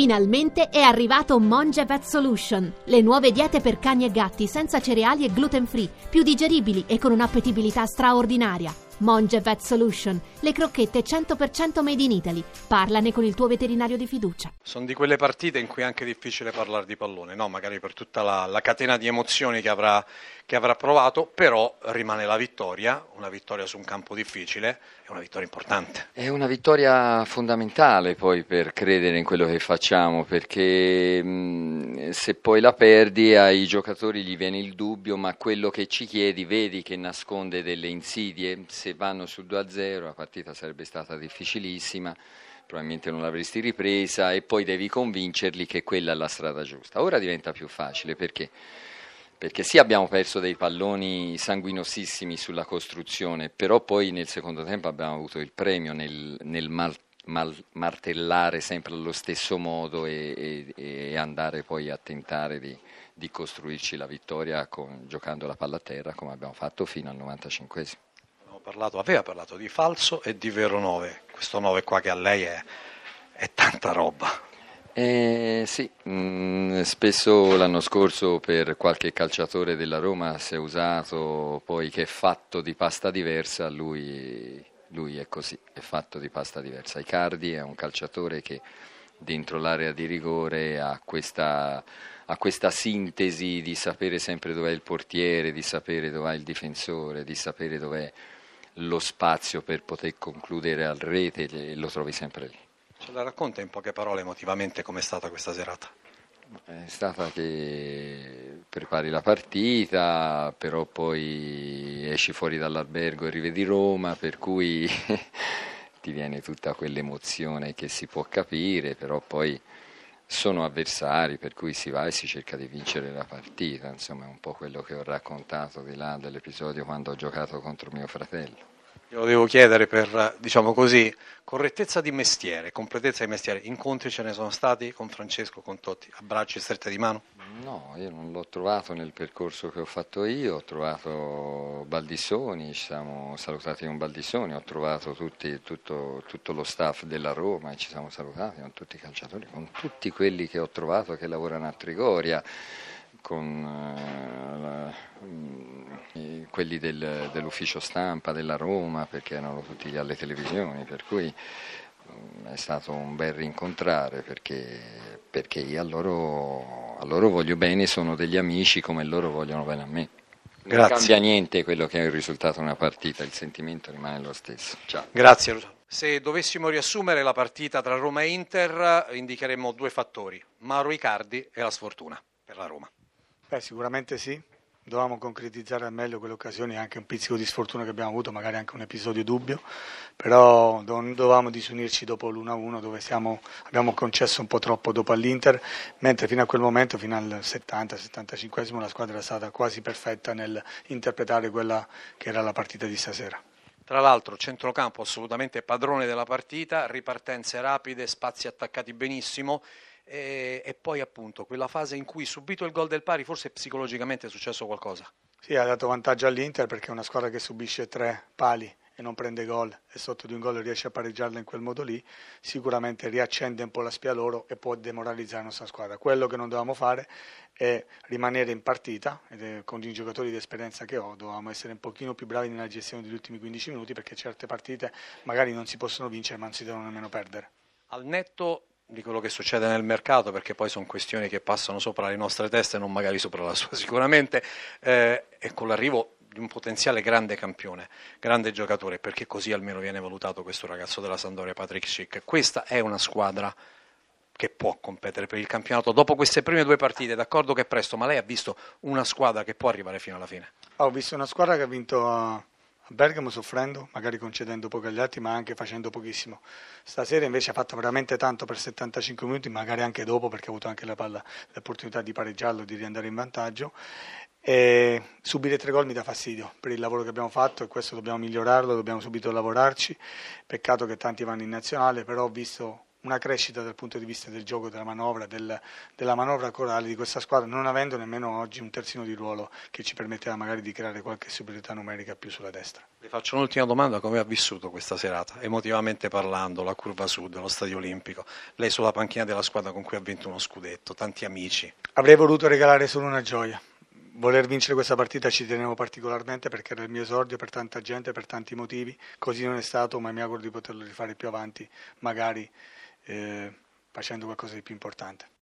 Finalmente è arrivato Monge Vet Solution, le nuove diete per cani e gatti senza cereali e gluten free, più digeribili e con un'appetibilità straordinaria. Monge Vet Solution, le crocchette 100% made in Italy. Parlane con il tuo veterinario di fiducia. Sono di quelle partite in cui è anche difficile parlare di pallone, no? magari per tutta la, la catena di emozioni che avrà, che avrà provato, però rimane la vittoria, una vittoria su un campo difficile, è una vittoria importante. È una vittoria fondamentale poi per credere in quello che facciamo, perché mh, se poi la perdi ai giocatori gli viene il dubbio, ma quello che ci chiedi vedi che nasconde delle insidie, se vanno sul 2-0 la partita sarebbe stata difficilissima, probabilmente non l'avresti ripresa e poi devi convincerli che quella è la strada giusta. Ora diventa più facile perché? Perché sì abbiamo perso dei palloni sanguinosissimi sulla costruzione, però poi nel secondo tempo abbiamo avuto il premio nel, nel mal, mal, martellare sempre allo stesso modo e, e, e andare poi a tentare di, di costruirci la vittoria con, giocando la palla a terra come abbiamo fatto fino al 95 esimo parlato, aveva parlato di falso e di vero 9. Questo 9 qua che a lei è, è tanta roba. Eh, sì, mm, spesso l'anno scorso per qualche calciatore della Roma si è usato poi che è fatto di pasta diversa, lui, lui è così, è fatto di pasta diversa. Icardi è un calciatore che dentro l'area di rigore ha questa, ha questa sintesi di sapere sempre dov'è il portiere, di sapere dov'è il difensore, di sapere dov'è lo spazio per poter concludere al rete e lo trovi sempre lì. Ce la racconta in poche parole emotivamente com'è stata questa serata? È stata che prepari la partita, però poi esci fuori dall'albergo e rivedi Roma, per cui ti viene tutta quell'emozione che si può capire, però poi sono avversari, per cui si va e si cerca di vincere la partita, insomma è un po' quello che ho raccontato di là dell'episodio quando ho giocato contro mio fratello. Glielo devo chiedere per, diciamo così, correttezza di mestiere, completezza di mestiere. Incontri ce ne sono stati con Francesco, con Totti, abbracci strette di mano? No, io non l'ho trovato nel percorso che ho fatto io, ho trovato Baldissoni, ci siamo salutati con Baldissoni, ho trovato tutti, tutto, tutto, lo staff della Roma e ci siamo salutati con tutti i calciatori, con tutti quelli che ho trovato che lavorano a Trigoria con uh, quelli del, dell'ufficio stampa della Roma perché erano tutti alle televisioni, per cui um, è stato un bel rincontrare perché, perché io a loro, a loro, voglio bene, sono degli amici come loro vogliono bene a me. Non Grazie. cambia niente quello che è il risultato di una partita, il sentimento rimane lo stesso. Ciao. Grazie. Se dovessimo riassumere la partita tra Roma e Inter, indicheremmo due fattori, Mauro Icardi e la sfortuna per la Roma. Beh, sicuramente sì, dovevamo concretizzare al meglio quelle occasioni, anche un pizzico di sfortuna che abbiamo avuto, magari anche un episodio dubbio, però non dovevamo disunirci dopo l'1-1 dove siamo, abbiamo concesso un po' troppo dopo all'Inter, mentre fino a quel momento, fino al 70-75 la squadra è stata quasi perfetta nel interpretare quella che era la partita di stasera. Tra l'altro centrocampo assolutamente padrone della partita, ripartenze rapide, spazi attaccati benissimo e, e, poi appunto quella fase in cui subito il gol del pari forse psicologicamente è successo qualcosa. Sì, ha dato vantaggio all'Inter perché è una squadra che subisce tre pali e non prende gol e sotto di un gol riesce a pareggiarla in quel modo lì, sicuramente riaccende un po' la spia loro e può demoralizzare la nostra squadra. Quello che non dovevamo fare è rimanere in partita, ed con i giocatori di esperienza che ho, dovevamo essere un pochino più bravi nella gestione degli ultimi 15 minuti perché certe partite magari non si possono vincere ma non si devono nemmeno perdere. Al netto di quello che succede nel mercato, perché poi sono questioni che passano sopra le nostre teste non magari sopra la sua sicuramente, eh, e con l'arrivo di un potenziale grande campione, grande giocatore, perché così almeno viene valutato questo ragazzo della Sandoria, Patrick Schick. Questa è una squadra che può competere per il campionato dopo queste prime due partite, d'accordo che è presto, ma lei ha visto una squadra che può arrivare fino alla fine? Ho visto una squadra che ha vinto Bergamo soffrendo, magari concedendo poco agli altri, ma anche facendo pochissimo. Stasera invece ha fatto veramente tanto per 75 minuti, magari anche dopo, perché ha avuto anche la palla, l'opportunità di pareggiarlo, di riandare in vantaggio. E subire tre gol mi dà fastidio per il lavoro che abbiamo fatto e questo dobbiamo migliorarlo, dobbiamo subito lavorarci. Peccato che tanti vanno in nazionale, però ho visto una crescita dal punto di vista del gioco, della manovra, del, della manovra corale di questa squadra, non avendo nemmeno oggi un terzino di ruolo che ci permetteva magari di creare qualche superiorità numerica più sulla destra. Vi faccio un'ultima domanda, come ha vissuto questa serata, emotivamente parlando, la curva sud, lo stadio olimpico, lei sulla panchina della squadra con cui ha vinto uno scudetto, tanti amici? Avrei voluto regalare solo una gioia, voler vincere questa partita ci tenevo particolarmente perché era il mio esordio per tanta gente, per tanti motivi, così non è stato, ma mi auguro di poterlo rifare più avanti, magari eh, facendo qualcosa di più importante.